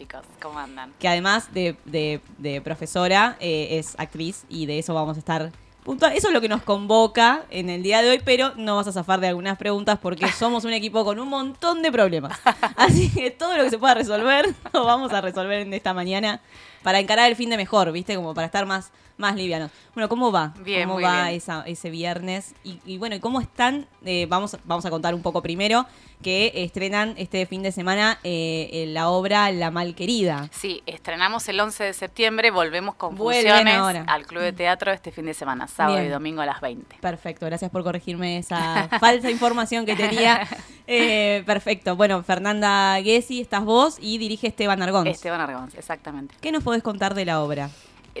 chicos? ¿Cómo andan? Que además de, de- de profesora, eh, es actriz y de eso vamos a estar puntual. Eso es lo que nos convoca en el día de hoy, pero no vas a zafar de algunas preguntas porque somos un equipo con un montón de problemas. Así que todo lo que se pueda resolver, lo vamos a resolver en esta mañana para encarar el fin de mejor, ¿viste? Como para estar más, más livianos. Bueno, ¿cómo va? Bien, ¿Cómo muy va bien. esa- ese viernes? Y, y bueno, ¿y cómo están? Eh, vamos, vamos a contar un poco primero que estrenan este fin de semana eh, eh, la obra La Malquerida. Sí, estrenamos el 11 de septiembre, volvemos con funciones ahora. al Club de Teatro este fin de semana, sábado Bien. y domingo a las 20. Perfecto, gracias por corregirme esa falsa información que tenía. Eh, perfecto. Bueno, Fernanda Gessi, estás vos y dirige Esteban Argón. Esteban Argón, exactamente. ¿Qué nos podés contar de la obra?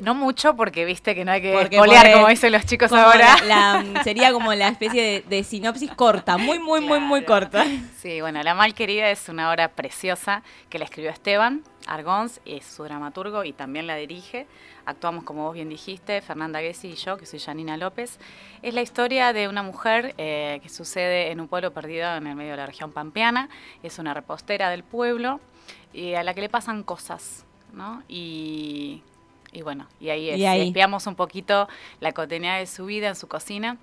No mucho porque viste que no hay que puede- como dicen los chicos ahora. la- la- sería como la especie de, de sinopsis corta, muy, muy, muy, muy corta. Sí, bueno, La Malquerida es una obra preciosa que la escribió Esteban Argons, es su dramaturgo y también la dirige. Actuamos, como vos bien dijiste, Fernanda Gessi y yo, que soy Janina López. Es la historia de una mujer eh, que sucede en un pueblo perdido en el medio de la región pampeana. Es una repostera del pueblo y a la que le pasan cosas, ¿no? Y, y bueno, y ahí, es, Y ahí. espiamos un poquito la cotidianidad de su vida en su cocina.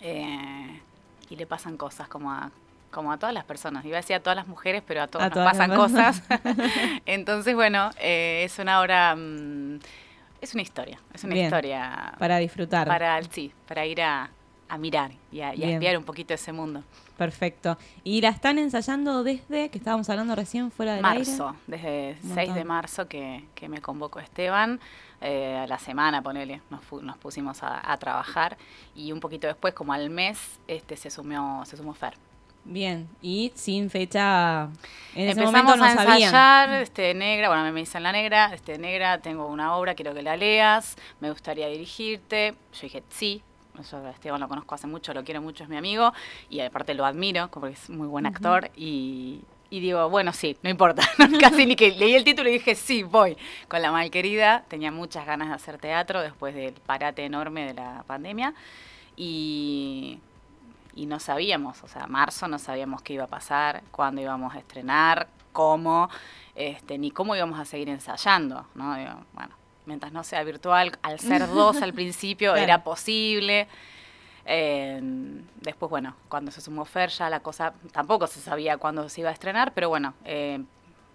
Eh, y le pasan cosas como a, como a todas las personas. Iba a decir a todas las mujeres, pero a todos A nos pasan cosas. Entonces, bueno, eh, es una obra, mm, es una historia, es una Bien. historia Para disfrutar. para, sí, para ir a, a mirar y a, y a espiar un poquito ese mundo. Perfecto. ¿Y la están ensayando desde, que estábamos hablando recién fuera del Marzo, aire? desde Un 6 de montón. marzo que, que me convocó Esteban, eh, a la semana, ponele, nos, nos pusimos a, a trabajar y un poquito después, como al mes, este se sumó, se sumó Fer. Bien. Y sin fecha. En ese Empezamos momento no a sabían. ensayar, este, negra, bueno, me dicen la negra, este, negra, tengo una obra, quiero que la leas, me gustaría dirigirte. Yo dije, sí, yo a Esteban lo conozco hace mucho, lo quiero mucho, es mi amigo, y aparte lo admiro, como que es muy buen actor, y, y digo, bueno, sí, no importa, casi ni que leí el título y dije, sí, voy. Con La Malquerida, tenía muchas ganas de hacer teatro después del parate enorme de la pandemia, y y no sabíamos, o sea, marzo no sabíamos qué iba a pasar, cuándo íbamos a estrenar, cómo, este, ni cómo íbamos a seguir ensayando, ¿no? Digo, bueno, mientras no sea virtual, al ser dos al principio Claro. era posible. Eh, después, bueno, cuando se sumó Fer ya la cosa tampoco se sabía cuándo se iba a estrenar, pero bueno, eh,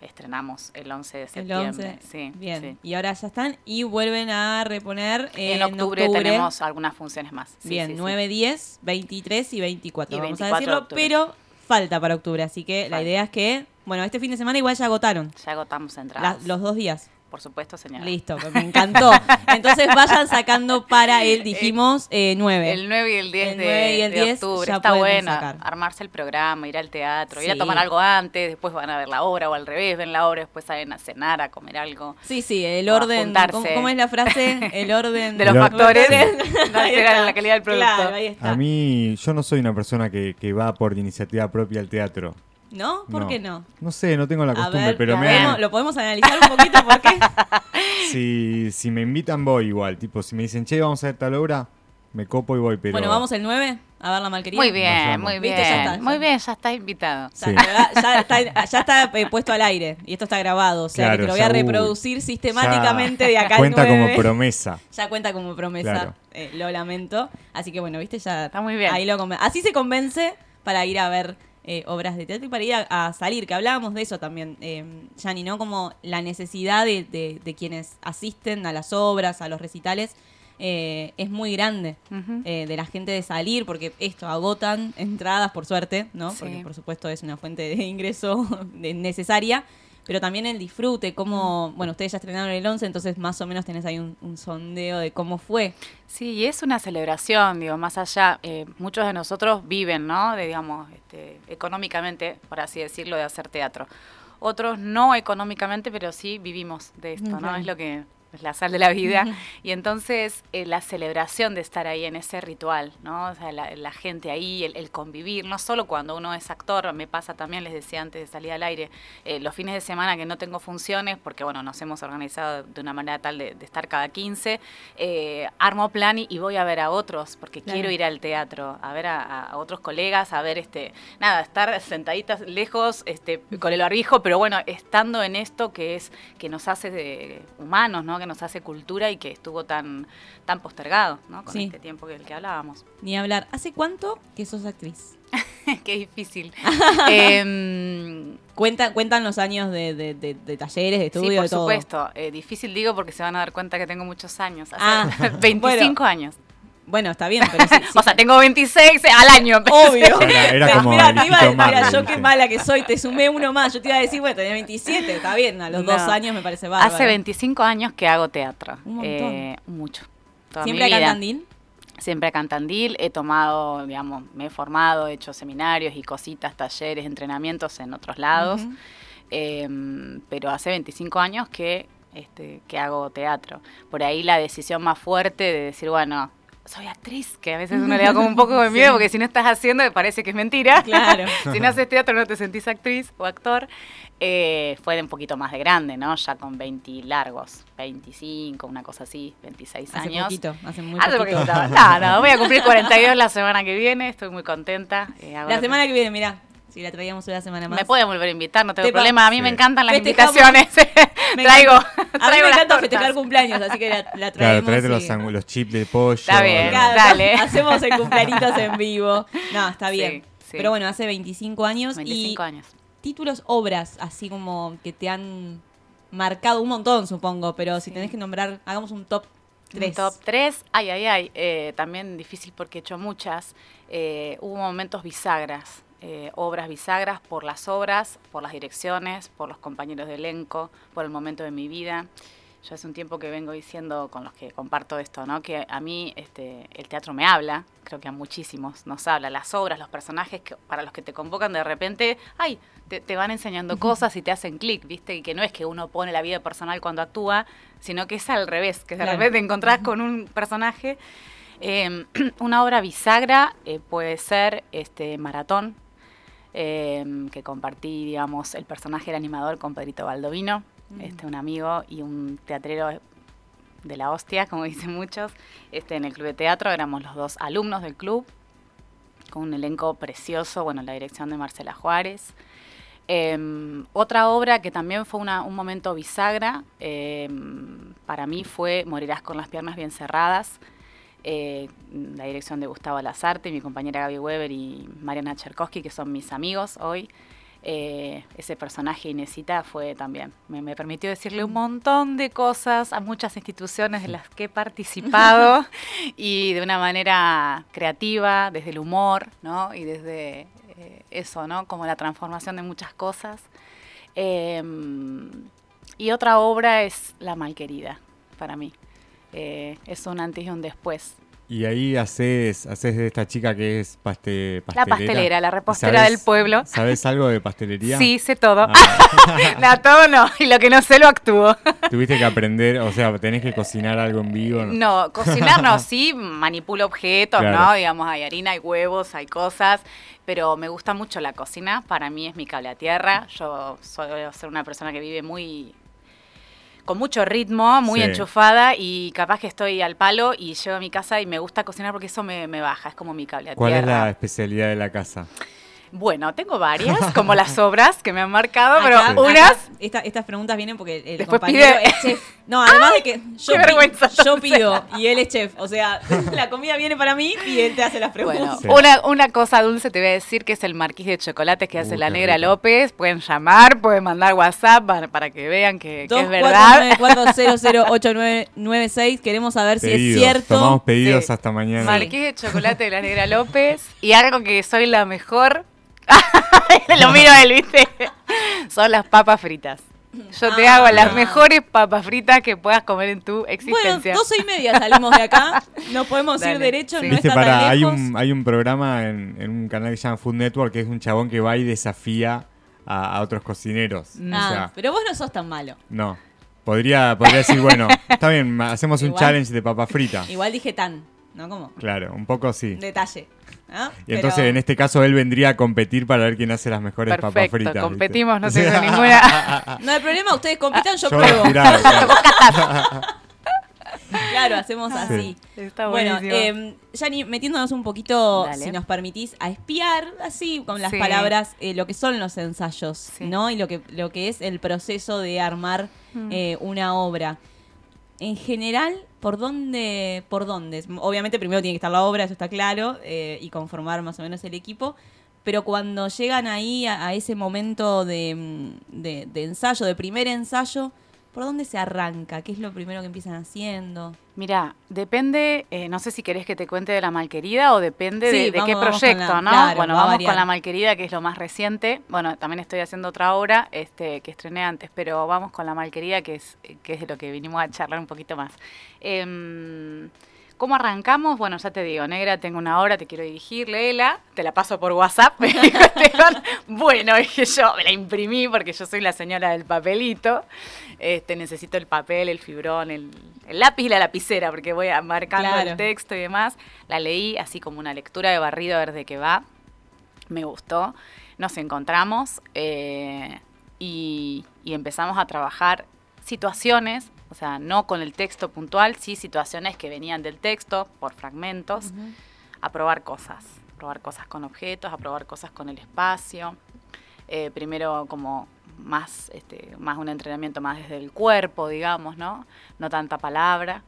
estrenamos el 11 de El septiembre. 11. Sí, Bien. sí. Y ahora ya están y vuelven a reponer En, octubre, tenemos algunas funciones más. Sí, Bien, sí, sí. 9, 10, 23 y 24, Y vamos 24 a de decirlo, octubre. pero falta para octubre, así que la Falta. idea es que, bueno, este fin de semana igual ya agotaron Ya agotamos la- entradas. los dos días. Por supuesto, señora. Listo, me encantó. Entonces vayan sacando para el, dijimos, eh, 9. El 9 y el 10 El de, 9 y el de 10 octubre. ya Está bueno sacar. armarse el programa, ir al teatro, ir a tomar algo antes, después van a ver la obra o al revés, ven la obra, después salen a cenar, a comer algo. Sí, sí, el orden. ¿cómo, cómo es la frase? El orden De los Lo- factores, está. la calidad del producto. Claro, ahí está. A mí, yo no soy una persona que, que va por iniciativa propia al teatro. ¿No? ¿Por No. qué no? No sé, no tengo la costumbre, ver, pero ¿lo me podemos- ¿lo podemos analizar un poquito? ¿Por qué? si, si me invitan voy igual. Tipo, si me dicen, che, vamos a ver tal obra, me copo y voy, pero... Bueno, vamos el 9 a ver la malquerida. Muy bien, muy bien. Viste, ya está, muy bien, ya está invitado. Sí. ya, está, ya está, eh, puesto al aire y esto está grabado. O sea, Claro, que te lo voy a reproducir sistemáticamente de acá al Cuenta como 9. promesa. Ya cuenta como promesa, Claro. eh, lo lamento. Así que bueno, viste, ya Está muy bien. Ahí lo Así se convence para ir a ver eh, obras de teatro y para ir a, a salir, que hablábamos de eso también, eh, Yanni, ¿no? Como la necesidad de, de- de quienes asisten a las obras, a los recitales, eh, es muy grande. Eh, de la gente de salir, porque esto agotan entradas, por suerte, ¿no? Sí. Porque por supuesto es una fuente de ingreso necesaria, pero también el disfrute, cómo, bueno, ustedes ya estrenaron el 11, entonces más o menos tenés ahí un, un sondeo de cómo fue. Sí, y es una celebración, digo, más allá, eh, muchos de nosotros viven, ¿no? De, digamos, este, económicamente, por así decirlo, de hacer teatro. Otros no económicamente, pero sí vivimos de esto, ¿no? Es lo que es la sal de la vida. Y entonces eh, la celebración de estar ahí en ese ritual, ¿no? O sea, la, la gente ahí, el, el convivir, no solo cuando uno es actor, me pasa también, les decía antes de salir al aire, eh, los fines de semana que no tengo funciones, porque bueno, nos hemos organizado de una manera tal de, de estar cada 15, eh, armo plan y, y voy a ver a otros, porque Claro. quiero ir al teatro, a ver a otros colegas, a ver, este, nada, estar sentaditas lejos, este, con el barbijo, pero bueno, estando en esto que es, que nos hace de humanos, ¿no? Que nos hace cultura y que estuvo tan, tan postergado, ¿no? Con Sí. este tiempo que, del que hablábamos. Ni hablar. ¿Hace cuánto que sos actriz? Qué difícil. Em, Cuenta, cuentan los años de, de- de- de talleres, de estudio, sí, por de todo. supuesto. Eh, difícil digo porque se van a dar cuenta que tengo muchos años. Hace Ah, 25 bueno. años. Bueno, está bien, pero sí, sí. O sea, tengo 26 al año. Obvio. Era- como mira, te iba a- mira, yo qué mala que soy, te sumé uno más. Yo te iba a decir, bueno, tenía 27, está bien, a los No. dos años me parece bárbaro. Hace 25 años que hago teatro. Un montón. Eh, mucho. Toda ¿Siempre mi acá en vida. Tandil? Siempre acá en Tandil. He tomado, digamos, me he formado, he hecho seminarios y cositas, talleres, entrenamientos en otros lados. Eh, pero hace 25 años que, este, que hago teatro. Por ahí la decisión más fuerte de decir, bueno, soy actriz, que a veces uno le da como un poco de miedo Sí. porque si no estás haciendo parece que es mentira. Claro. si no haces teatro no te sentís actriz o actor. Eh, fue de un poquito más de grande, ¿no? Ya con 20 largos, 25, una cosa así, 26 Hace años. poquito, hace muy Hace poquito. poquito. No, no, voy a cumplir 42 la semana que viene, estoy muy contenta. Eh, La lo que- semana que viene, mirá, si la traíamos una semana más. me pueden volver a invitar, no tengo Te problema. A mí me encantan las Festejamos. invitaciones. Me traigo. A mí me encanta festejar cumpleaños, así que la, la Claro, traemos. traete los, los chips de pollo. Está bien. Claro, Dale. Hacemos el cumpleaños en vivo. No, está bien. sí. Pero bueno, hace 25 años 25 y años. títulos, obras, así como que te han marcado un montón, supongo. Pero si tenés que nombrar, hagamos un top 3. Un Top 3, ay, ay, ay. eh, también difícil porque he hecho muchas. Eh, hubo momentos bisagras, eh, obras bisagras por las obras, por las direcciones, por los compañeros de elenco, por el momento de mi vida. Yo hace un tiempo que vengo diciendo con los que comparto esto, ¿no? Que a mí este, el teatro me habla, creo que a muchísimos nos habla. Las obras, los personajes que, para los que te convocan de repente, ay, te, te van enseñando cosas y te hacen clic, ¿viste? Y que no es que uno pone la vida personal cuando actúa, sino que es al revés, que de Claro. repente te encontrás con un personaje. Eh, una obra bisagra eh, puede ser este Maratón, eh, que compartí, digamos, el personaje del animador con Pedrito Baldovino, Mm. este, un amigo y un teatrero de la hostia, como dicen muchos, este, en el club de teatro, éramos los dos alumnos del club, con un elenco precioso, bueno, la dirección de Marcela Juárez. Eh, otra obra que también fue una- un momento bisagra, eh, para mí fue Morirás con las piernas bien cerradas, eh, la dirección de Gustavo Lazarte, mi compañera Gaby Weber y Mariana Cherkowski, que son mis amigos hoy. Eh, ese personaje Inesita fue también, me, me permitió decirle un montón de cosas a muchas instituciones de las que he participado y de una manera creativa, desde el humor, ¿no? Y desde eh, eso, ¿no? Como la transformación de muchas cosas. Eh, y otra obra es La Malquerida, para mí. Eh, es un antes y un después. Y ahí haces, haces de esta chica que es paste, La pastelera. pastelera, la ¿Y repostera sabes- del pueblo. ¿Sabes algo de pastelería? Sí, sé todo. Ah, no, todo no. Y lo que no sé lo actúo. Tuviste que aprender, o sea, tenés que cocinar algo en vivo. ¿no? No, cocinar no, sí, manipulo objetos, Claro. ¿no? Digamos, hay harina, hay huevos, hay cosas, pero me gusta mucho la cocina, para mí es mi cable a tierra, yo soy ser una persona que vive muy con mucho ritmo, muy Sí. enchufada y capaz que estoy al palo y llego a mi casa y me gusta cocinar porque eso me, me baja, es como mi cable a ¿Cuál es la especialidad de la casa? Bueno, tengo varias, como las obras que me han marcado, Acá- pero acá unas... esta- estas preguntas vienen porque el Después compañero pide- es chef. No, además de que yo, qué pi- vergüenza, yo pido y él es chef. O sea, la comida viene para mí y él te hace las Bueno, preguntas. Sí. una, una cosa dulce te voy a decir que es el marquís de chocolates que hace Uh, la qué negra rico. López. Pueden llamar, pueden mandar WhatsApp para, para que vean que, que es verdad. 249-400-8996. Queremos saber si es cierto. Tomamos pedidos Sí. hasta mañana. Marqués de chocolate de la negra López. Y algo que soy la mejor. Lo miro a él, ¿viste? Son las papas fritas. Yo te Ah. hago las mejores papas fritas que puedas comer en tu Bueno, existencia. 12 y media salimos de acá. Nos podemos ir derecho, sí. no Viste, está para, tan hay un, hay un programa en, en un canal que se llama Food Network que es un chabón que va y desafía a, a otros cocineros. O Ah, sea, pero vos no sos tan malo. no. Podría, podría decir, bueno, está bien, hacemos un challenge de papa frita. Igual dije tan, ¿no? Como Claro, un poco sí. detalle. ¿No? Y entonces Pero- en este caso él vendría a competir para ver quién hace las mejores papas fritas. ¿viste? competimos, no Sí. tengo ninguna. No hay problema, ustedes compitan, yo, Yo pruebo. claro, claro. Claro, hacemos así. Está Bueno, eh, Yani, metiéndonos un poquito, Dale. si nos permitís, a espiar, así con las Sí. palabras, eh, lo que son los ensayos, Sí. ¿no? Y lo que, lo que es el proceso de armar Mm. eh, una obra. En general, ¿por dónde, ¿por dónde? Obviamente primero tiene que estar la obra, eso está claro, eh, y conformar más o menos el equipo. Pero cuando llegan ahí a, a ese momento de, mm, de- de ensayo, de primer ensayo, ¿por dónde se arranca? ¿Qué es lo primero que empiezan haciendo? Mira, depende, eh, no sé si querés que te cuente de la malquerida o depende Sí, de, de vamos- qué proyecto, la- ¿no? claro, bueno, vamos variar. con la malquerida, que es lo más reciente. Bueno, también estoy haciendo otra obra este, que estrené antes, pero vamos con la malquerida, que es, que es de lo que vinimos a charlar un poquito más. Em, ¿Cómo arrancamos? Bueno, ya te digo, negra, tengo una hora, te quiero dirigir, léela, te la paso por WhatsApp. Me dijo bueno, dije yo, me la imprimí porque yo soy la señora del papelito. Este, necesito el papel, el fibrón, el, el lápiz y la lapicera, porque voy a marcando Claro. el texto y demás. La leí así como una lectura de barrido a ver de qué va. Me gustó. Nos encontramos eh, y, y empezamos a trabajar situaciones, o sea, no con el texto puntual, sí situaciones que venían del texto por fragmentos, a probar cosas, probar cosas con objetos, a probar cosas con el espacio. Eh, primero como más, este, más un entrenamiento más desde el cuerpo, digamos, ¿no? No tanta palabra,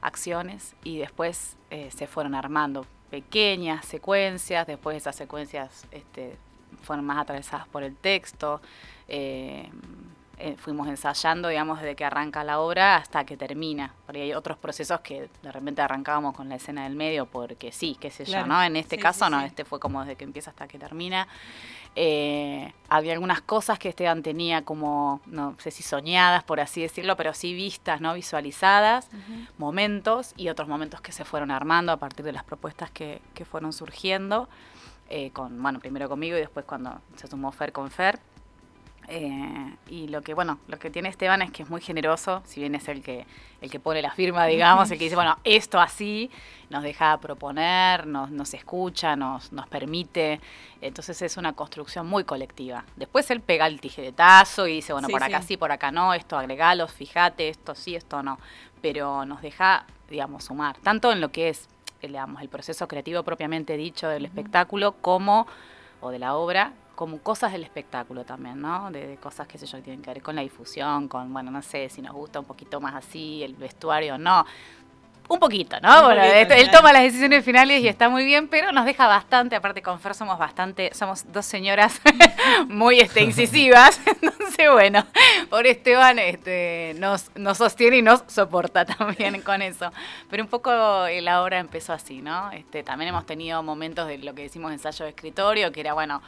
acciones, y después eh, se fueron armando pequeñas secuencias, después esas secuencias este, fueron más atravesadas por el texto. eh, eh, fuimos ensayando, digamos, desde que arranca la obra hasta que termina. Porque hay otros procesos que de repente arrancábamos con la escena del medio porque sí, qué sé Claro. yo, ¿no? En este Sí, caso sí, no, sí. este fue como desde que empieza hasta que termina. Eh, había algunas cosas que Esteban tenía como, no sé si soñadas, por así decirlo, pero sí vistas, ¿no? Visualizadas, momentos y otros momentos que se fueron armando a partir de las propuestas que, que fueron surgiendo. eh, con, bueno, primero conmigo y después cuando se sumó Fer con Fer. Eh, y lo que, bueno, lo que tiene Esteban es que es muy generoso, si bien es el que, el que pone la firma, digamos, el que dice, bueno, esto así, nos deja proponer, nos, nos escucha, nos, nos permite. Entonces es una construcción muy colectiva. Después él pega el tijeretazo y dice, bueno, Sí, por acá sí. sí, por acá no, esto agregalos, fíjate, esto sí, esto no. Pero nos deja, digamos, sumar, tanto en lo que es, eh, digamos, el proceso creativo propiamente dicho del espectáculo, como, o de la obra, como cosas del espectáculo también, ¿no? De, cosas, qué sé yo, que tienen que ver con la difusión, con, bueno, no sé, si nos gusta un poquito más así, el vestuario, no. Un poquito, ¿no? Un Bueno, poquito, esto- él toma las decisiones finales y está muy bien, pero nos deja bastante, aparte con Fer somos bastante, somos dos señoras muy este, incisivas, entonces bueno, por Esteban este, nos, nos sostiene y nos soporta también con eso. Pero un poco eh, la obra empezó así, ¿no? Este, también hemos tenido momentos de lo que decimos ensayo de escritorio, que era, bueno,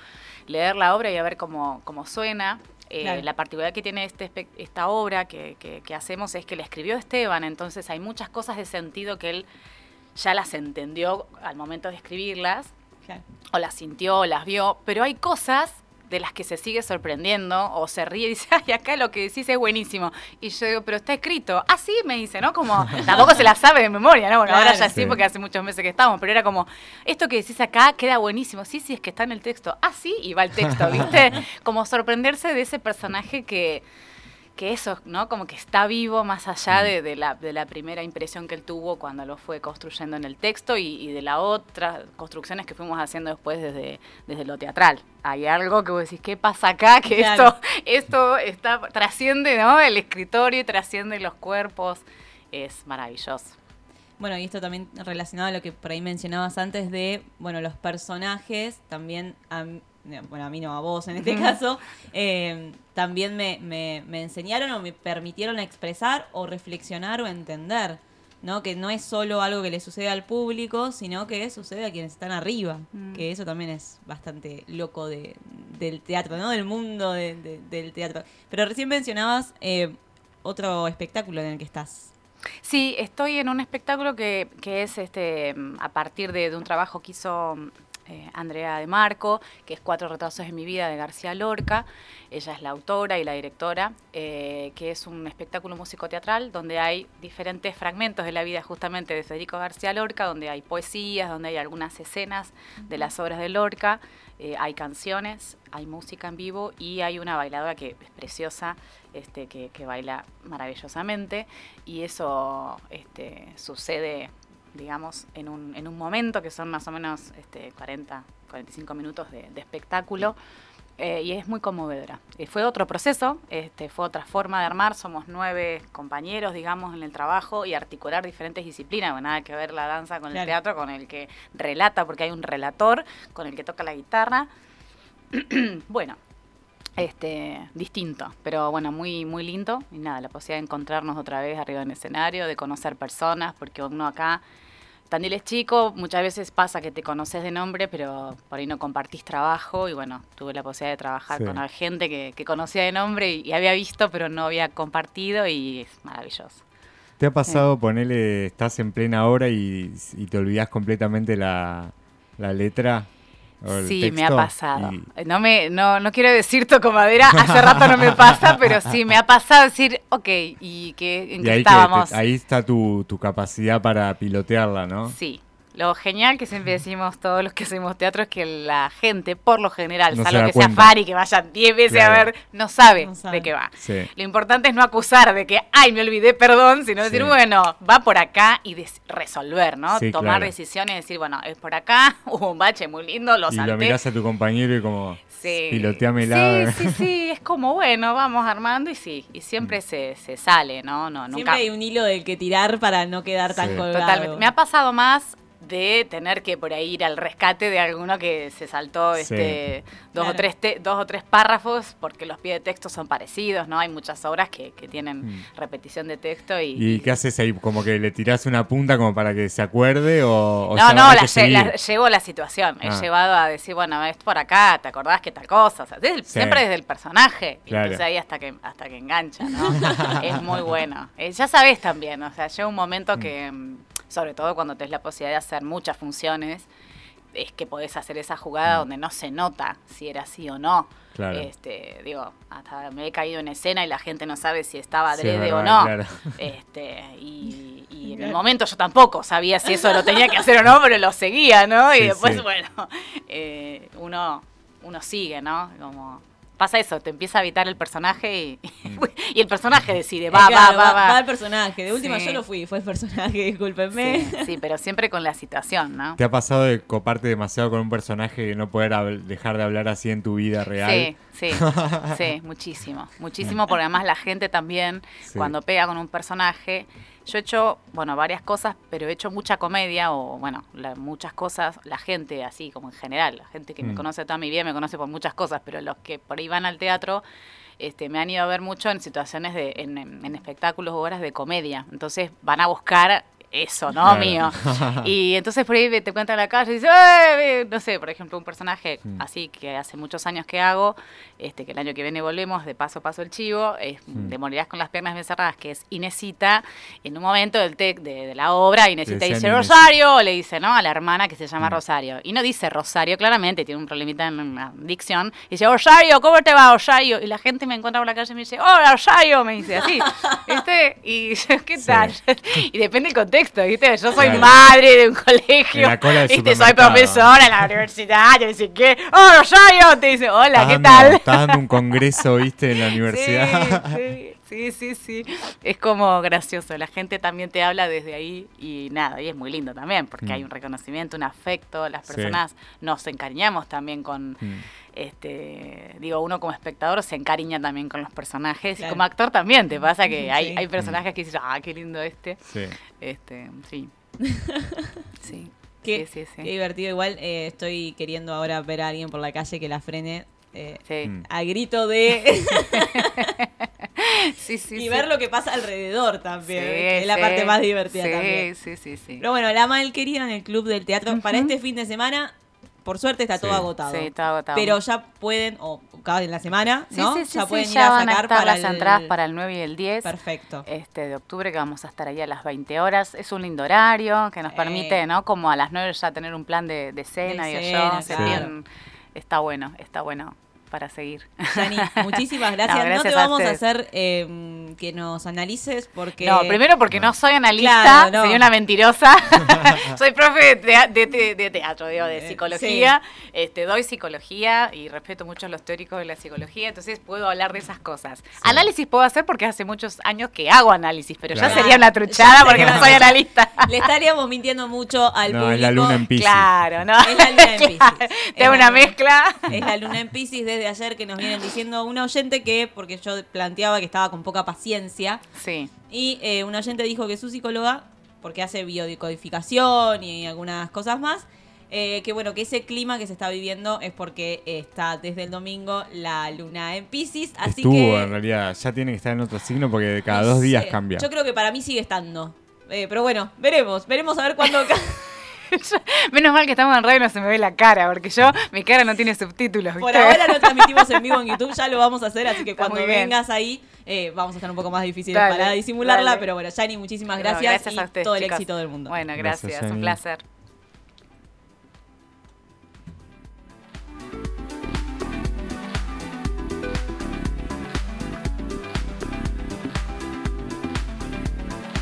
leer la obra y a ver cómo, cómo suena. Eh, Claro. La particularidad que tiene este, esta obra que, que- que hacemos es que la escribió Esteban, entonces hay muchas cosas de sentido que él ya las entendió al momento de escribirlas, Claro. o las sintió, o las vio, pero hay cosas de las que se sigue sorprendiendo o se ríe y dice, ay, acá lo que decís es buenísimo. Y yo digo, pero está escrito. Ah, sí, me dice, ¿no? Como, tampoco se la sabe de memoria, ¿no? Bueno, ahora ya sí, Sí. porque hace muchos meses que estamos, pero era como, esto que decís acá queda buenísimo. Sí, sí, es que está en el texto. Ah, sí, y va el texto, ¿viste? Como sorprenderse de ese personaje que que eso, ¿no? Como que está vivo más allá de, de la, de la primera impresión que él tuvo cuando lo fue construyendo en el texto y, y de las otras construcciones que fuimos haciendo después desde, desde lo teatral. Hay algo que vos decís, ¿qué pasa acá? Que Claro. esto, esto está, trasciende, ¿no? El escritorio y trasciende los cuerpos. Es maravilloso. Bueno, y esto también relacionado a lo que por ahí mencionabas antes de, bueno, los personajes, también, a, bueno, a mí no, a vos en este caso, eh, también me, me- me enseñaron o me permitieron expresar o reflexionar o entender, ¿no? Que no es solo algo que le sucede al público, sino que sucede a quienes están arriba, Mm. que eso también es bastante loco de, del teatro, ¿no? Del mundo de- de- del teatro. Pero recién mencionabas eh, otro espectáculo en el que estás. Sí, estoy en un espectáculo que, que es este a partir de, de un trabajo que hizo eh, Andrea de Marco, que es Cuatro retrasos en mi vida de García Lorca. Ella es la autora y la directora, eh, que es un espectáculo musicoteatral donde hay diferentes fragmentos de la vida justamente de Federico García Lorca, donde hay poesías, donde hay algunas escenas de las obras de Lorca, eh, hay canciones, hay música en vivo y hay una bailadora que es preciosa, este, que, que baila maravillosamente. Y eso este, sucede digamos, en un, en un momento que son más o menos este, 40, 45 minutos de, de espectáculo. eh, y es muy conmovedora. Eh, fue otro proceso, este, fue otra forma de armar. Somos nueve compañeros, digamos, en el trabajo y articular diferentes disciplinas. Bueno, nada que ver la danza con Claro. el teatro, con el que relata, porque hay un relator, con el que toca la guitarra. bueno, este, distinto, pero bueno, muy, muy lindo. Y nada, la posibilidad de encontrarnos otra vez arriba en el escenario, de conocer personas, porque uno acá, Tandil es chico, muchas veces pasa que te conoces de nombre, pero por ahí no compartís trabajo. Y bueno, tuve la posibilidad de trabajar Sí. con gente que, que conocía de nombre y, y había visto, pero no había compartido, y es maravilloso. ¿Te ha pasado ponerle, estás en plena hora y, y te olvidas completamente la, la letra? Sí, me ha pasado. Y- No, me, no, no quiero decir toco madera, hace rato no me pasa, pero sí, me ha pasado decir, ok, ¿y qué, en y qué ahí, que estábamos? te- ahí está tu, tu capacidad para pilotearla, ¿no? Sí. Lo genial que siempre decimos todos los que hacemos teatro es que la gente, por lo general, No salvo que sea cuenta. fan y que vayan 10 veces a ver, no sabe, No sabe. de qué va. Sí. Lo importante es no acusar de que, ay, me olvidé, perdón, sino decir, Sí. bueno, va por acá y resolver, ¿no? Sí, Tomar claro. decisiones y decir, bueno, es por acá, hubo un bache muy lindo, lo y salté. lo mirás a tu compañero y como, Sí. piloteamela. Sí, sí, sí, es como, bueno, vamos armando y sí, y siempre se, se sale, ¿no? no Siempre nunca, hay un hilo del que tirar para no quedar tan Sí. colgado. Totalmente. Me ha pasado más de tener que por ahí ir al rescate de alguno que se saltó Sí. este dos Claro. o tres te- dos o tres párrafos porque los pies de texto son parecidos, ¿no? Hay muchas obras que, que tienen Mm. repetición de texto y, ¿Y qué haces ahí? ¿Como que le tirás una punta como para que se acuerde o, o no, no, la, que lle- la- llevo la situación. He Ah. llevado a decir, bueno, es por acá, ¿te acordás que tal cosa? O sea, desde el- Sí. Siempre desde el personaje. Y Claro. Entonces ahí hasta que, hasta que engancha, ¿no? es muy bueno. Eh, ya sabes también, o sea, llega un momento que, mm, sobre todo cuando tenés la posibilidad de hacer muchas funciones, es que podés hacer esa jugada Mm. donde no se nota si era así o no. Claro. Este, digo, hasta me he caído en escena y la gente no sabe si estaba Sí, adrede o no. claro. Este, y, y en el momento yo tampoco sabía si eso lo tenía que hacer o no, pero lo seguía, ¿no? Sí, y después, sí. bueno, eh, uno, uno sigue, ¿no? Como pasa eso, te empieza a habitar el personaje y, y el personaje decide, va, claro, va, va, va. el personaje. De última Sí. yo no fui, fue el personaje, discúlpenme. Sí, sí, pero siempre con la situación, ¿no? ¿Te ha pasado de coparte demasiado con un personaje y no poder dejar de hablar así en tu vida real? Sí, sí, sí, muchísimo, muchísimo, porque además la gente también, Sí. cuando pega con un personaje, yo he hecho, bueno, varias cosas, pero he hecho mucha comedia, o bueno, la- muchas cosas, la gente así como en general, la gente que me Mm. conoce toda mi vida me conoce por muchas cosas, pero los que por ahí van al teatro, este, me han ido a ver mucho en situaciones de, en, en- en espectáculos o horas de comedia, entonces van a buscar eso, ¿no? Claro. Mío. Y entonces por ahí te cuentan en la calle y dice, no sé, por ejemplo, un personaje Mm. así que hace muchos años que hago, este que el año que viene volvemos, de paso a paso el chivo, es Mm. de Morirás con las piernas bien cerradas, que es Inesita, en un momento del tec de, de la obra, Inesita dice. Rosario, le dice, ¿no? A la hermana que se llama Mm. Rosario. Y no dice Rosario, claramente, tiene un problemita en la dicción. Y dice, Rosario, ¿cómo te va, Rosario? Y la gente me encuentra por la calle y me dice, hola, Rosario, me dice así. Y yo, ¿qué Sí. tal? Y depende del contexto, ¿viste? Yo soy Claro. madre de un colegio. ¿viste? Soy profesora en la universidad, yo sé qué. ¡Oh, Rosario! Te dice, hola, ¿qué dando- tal? Estás dando un congreso, viste, en la universidad. Sí, sí, sí, sí, sí. Es como gracioso. La gente también te habla desde ahí y nada, y es muy lindo también porque Mm. hay un reconocimiento, un afecto. Las Sí. personas nos encariñamos también con, Mm. este, digo, uno como espectador se encariña también con los personajes y como actor también te pasa que hay, Sí. hay personajes que dices, ah, qué lindo este. Sí. Este, sí. Sí. Qué, sí, sí, sí. qué divertido. Igual eh, estoy queriendo ahora ver a alguien por la calle que la frene eh, Sí. Mm. a grito de... sí, sí, y sí. ver lo que pasa alrededor también, Sí, que es la parte más divertida también. Sí, sí, sí. Pero bueno, la malquerida en el Club del Teatro para este fin de semana. por suerte está todo Sí. agotado. Sí, todo agotado. Pero ya pueden, o cada en la semana, Sí, ¿no? sí, sí, ya sí, pueden ir ya a van a sacar estar para las el... entradas para el 9 y el 10 Perfecto. este, de octubre, que vamos a estar ahí a las 20 horas. Es un lindo horario que nos Eh. permite, ¿no? Como a las 9 ya tener un plan de, de cena De y cena, yo. claro. bien- Está bueno, está bueno para seguir. Yani, muchísimas gracias. No, gracias te a vamos a, ustedes. hacer eh, que nos analices porque... No, primero porque no soy analista, Claro, no. soy una mentirosa. soy profe de, tea- de te- de teatro, digo, de Eh, psicología. Este, doy psicología y respeto mucho a los teóricos de la psicología, entonces puedo hablar de esas cosas. Análisis puedo hacer porque hace muchos años que hago análisis, pero Claro. ya sería una truchada porque no sería- soy analista. Le estaríamos mintiendo mucho al No, público. es la luna en Piscis. Claro, ¿no? Es la luna en Piscis. Claro, Es una luna. mezcla. Es la luna en Pisces desde ayer que nos vienen diciendo una oyente que, porque yo planteaba que estaba con poca paciencia, Sí. y eh, una oyente dijo que su psicóloga, porque hace biodecodificación y algunas cosas más, eh, que bueno, que ese clima que se está viviendo es porque está desde el domingo la luna en Pisces, así Estuvo, que... en realidad. Ya tiene que estar en otro signo porque cada no dos días cambia. Yo creo que para mí sigue estando. Eh, pero bueno, veremos, veremos a ver cuándo... Menos mal que estamos en radio y no se me ve la cara, porque yo, mi cara no tiene subtítulos. Por ahora no transmitimos en vivo en YouTube, ya lo vamos a hacer, así que Está cuando vengas ahí eh, vamos a estar un poco más difíciles Dale, para disimularla, dale. pero bueno, Yani, muchísimas No, gracias, y a ustedes, todo el éxito del mundo. Bueno, Gracias, gracias, un placer.